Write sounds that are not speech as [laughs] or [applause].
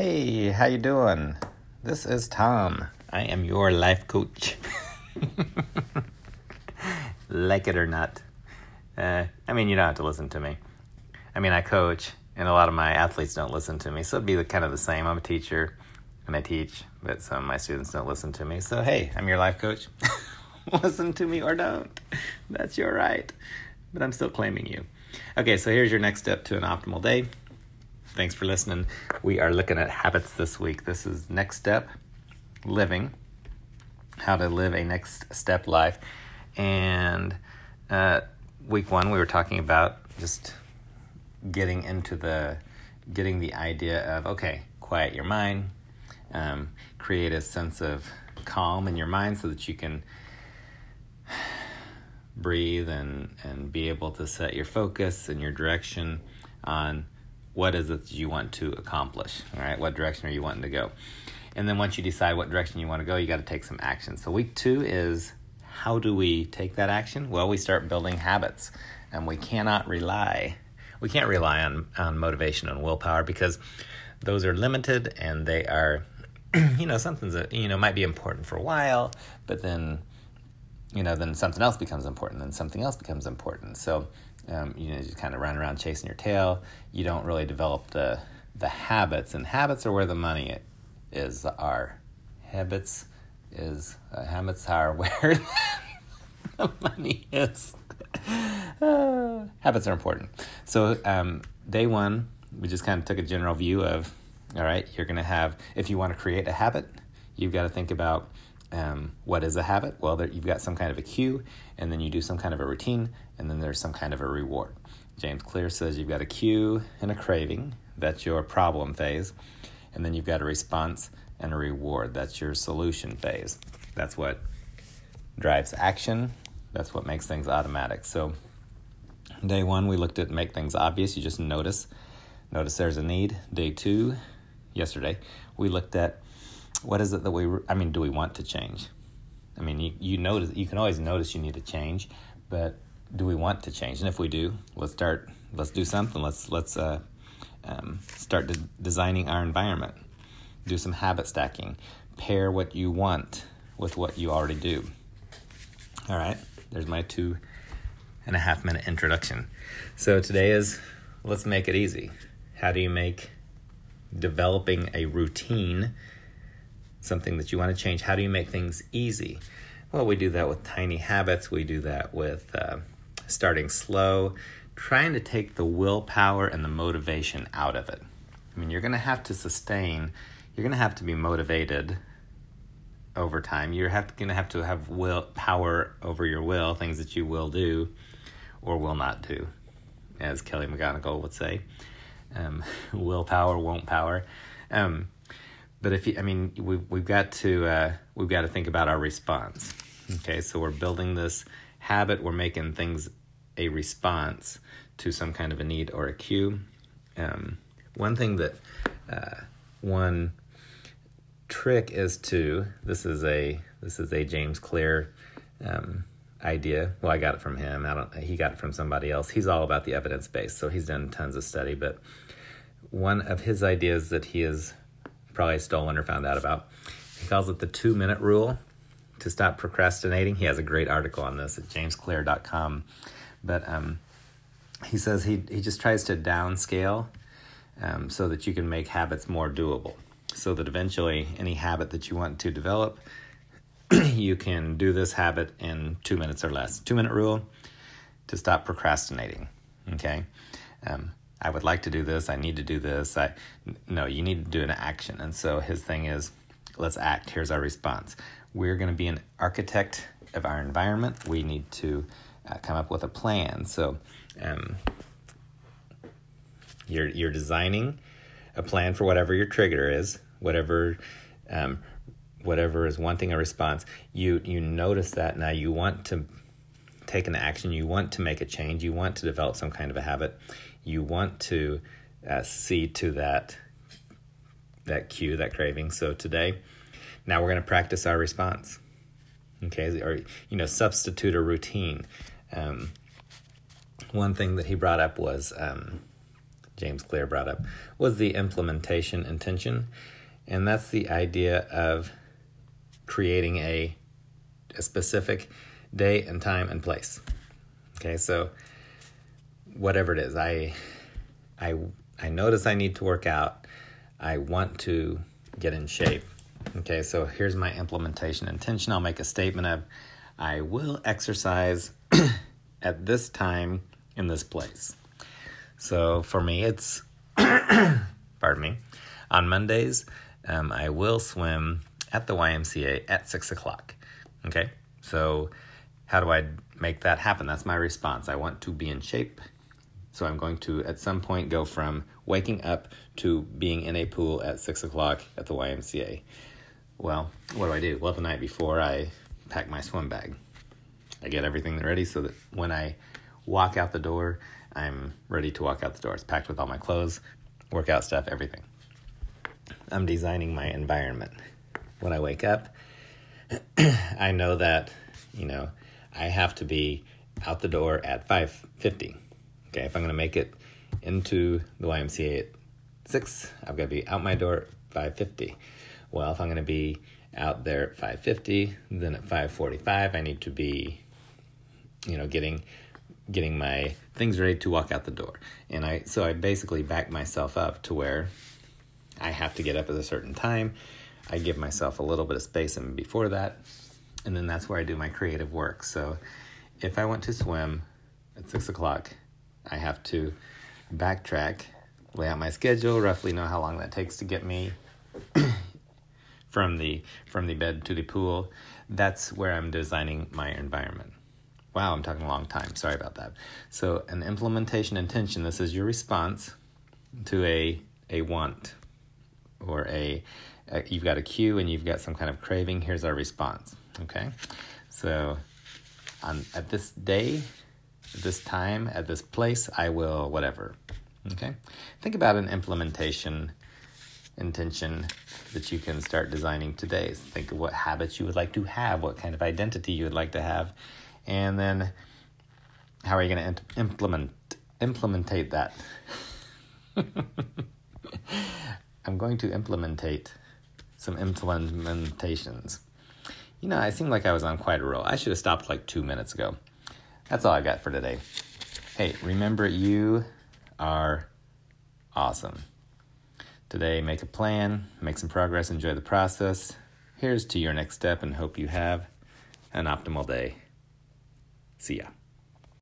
Hey, how you doing? This is Tom. I am your life coach. [laughs] like it or not. Uh, I mean, you don't have to listen to me. I mean, I coach, and a lot of my athletes don't listen to me, so it'd be kind of the same. I'm a teacher, and I teach, but some of my students don't listen to me. So, hey, I'm your life coach. [laughs] listen to me or don't. That's your right. But I'm still claiming you. Okay, so here's your next step to an optimal day. Thanks for listening. We are looking at habits this week. This is next step living, how to live a next step life. And uh, week one, we were talking about just getting into the getting the idea of okay, quiet your mind, um, create a sense of calm in your mind so that you can [sighs] breathe and and be able to set your focus and your direction on what is it you want to accomplish all right? What direction are you wanting to go? And then once you decide what direction you want to go you got to take some action. So week two is how do we take that action? Well we start building habits and we cannot rely we can't rely on on motivation and willpower because those are limited and they are [clears throat] you know something's that you know might be important for a while but then you know then something else becomes important then something else becomes important. So um, you know, you kind of run around chasing your tail. You don't really develop the the habits, and habits are where the money is. Are habits is uh, habits are [laughs] where the money is. Uh, habits are important. So um, day one, we just kind of took a general view of, all right, you're going to have if you want to create a habit, you've got to think about um, what is a habit? Well, there, you've got some kind of a cue, and then you do some kind of a routine, and then there's some kind of a reward. James Clear says you've got a cue and a craving, that's your problem phase, and then you've got a response and a reward, that's your solution phase. That's what drives action, that's what makes things automatic. So, day one, we looked at make things obvious, you just notice. Notice there's a need. Day two, yesterday, we looked at what is it that we i mean do we want to change? I mean you, you notice you can always notice you need to change but do we want to change? And if we do let's start let's do something. Let's let's uh, um, start de- designing our environment. Do some habit stacking. Pair what you want with what you already do. All right. There's my two and a half minute introduction. So today is let's make it easy. How do you make developing a routine something that you want to change, how do you make things easy? Well, we do that with tiny habits. We do that with uh, starting slow, trying to take the willpower and the motivation out of it. I mean, you're going to have to sustain, you're going to have to be motivated over time. You're going to have to have will power over your will, things that you will do or will not do, as Kelly McGonigal would say. Um, [laughs] willpower won't power. Um, but if you, I mean, we've we've got to uh, we've got to think about our response. Okay, so we're building this habit. We're making things a response to some kind of a need or a cue. Um, one thing that uh, one trick is to this is a this is a James Clear um, idea. Well, I got it from him. I don't. He got it from somebody else. He's all about the evidence base, so he's done tons of study. But one of his ideas that he is probably stolen or found out about. He calls it the two minute rule to stop procrastinating. He has a great article on this at jamesclear.com. But um, he says he, he just tries to downscale um, so that you can make habits more doable. So that eventually, any habit that you want to develop, [clears throat] you can do this habit in two minutes or less. Two minute rule to stop procrastinating. Okay. Um, I would like to do this. I need to do this. I no, you need to do an action. And so his thing is, let's act. Here's our response. We're going to be an architect of our environment. We need to uh, come up with a plan. So um, you're you're designing a plan for whatever your trigger is, whatever um, whatever is wanting a response. You you notice that now you want to take an action. You want to make a change. You want to develop some kind of a habit you want to uh, see to that that cue, that craving. So today, now we're going to practice our response. Okay, or you know, substitute a routine. Um, one thing that he brought up was um, James Clear brought up was the implementation intention. And that's the idea of creating a, a specific day and time and place. Okay, so whatever it is, I I I notice I need to work out. I want to get in shape. Okay, so here's my implementation intention. I'll make a statement of I will exercise [clears throat] at this time in this place. So for me, it's, [clears throat] pardon me, on Mondays, um, I will swim at the YMCA at six o'clock. Okay, so how do I make that happen? That's my response. I want to be in shape. So I'm going to at some point go from waking up to being in a pool at six o'clock at the YMCA. Well, what do I do? Well, the night before, I pack my swim bag. I get everything ready so that when I walk out the door, I'm ready to walk out the door. It's packed with all my clothes, workout stuff, everything. I'm designing my environment. When I wake up, [clears throat] I know that, you know, I have to be out the door at 5:50. Okay, if I'm going to make it into the YMCA at 6, I've got to be out my door at 5:50 well, if I'm going to be out there at 5:50, then at 5:45 I need to be you know getting getting my things ready to walk out the door. And I so I basically back myself up to where I have to get up at a certain time. I give myself a little bit of space and before that, and then that's where I do my creative work. So if I want to swim at six o'clock, I have to backtrack, lay out my schedule, roughly know how long that takes to get me [clears throat] from the from the bed to the pool. That's where I'm designing my environment. Wow, I'm talking a long time. Sorry about that. So, an implementation intention. This is your response to a a want or a, a you've got a cue and you've got some kind of craving. Here's our response. Okay, so on at this day, this time, at this place, I will whatever. Okay, think about an implementation intention that you can start designing today. Think of what habits you would like to have, what kind of identity you would like to have, and then how are you going to implement implementate that? [laughs] I'm going to implementate some implementations. You know, I seem like I was on quite a roll. I should have stopped like two minutes ago. That's all I got for today. Hey, remember you are awesome. Today, make a plan, make some progress, enjoy the process. Here's to your next step and hope you have an optimal day. See ya.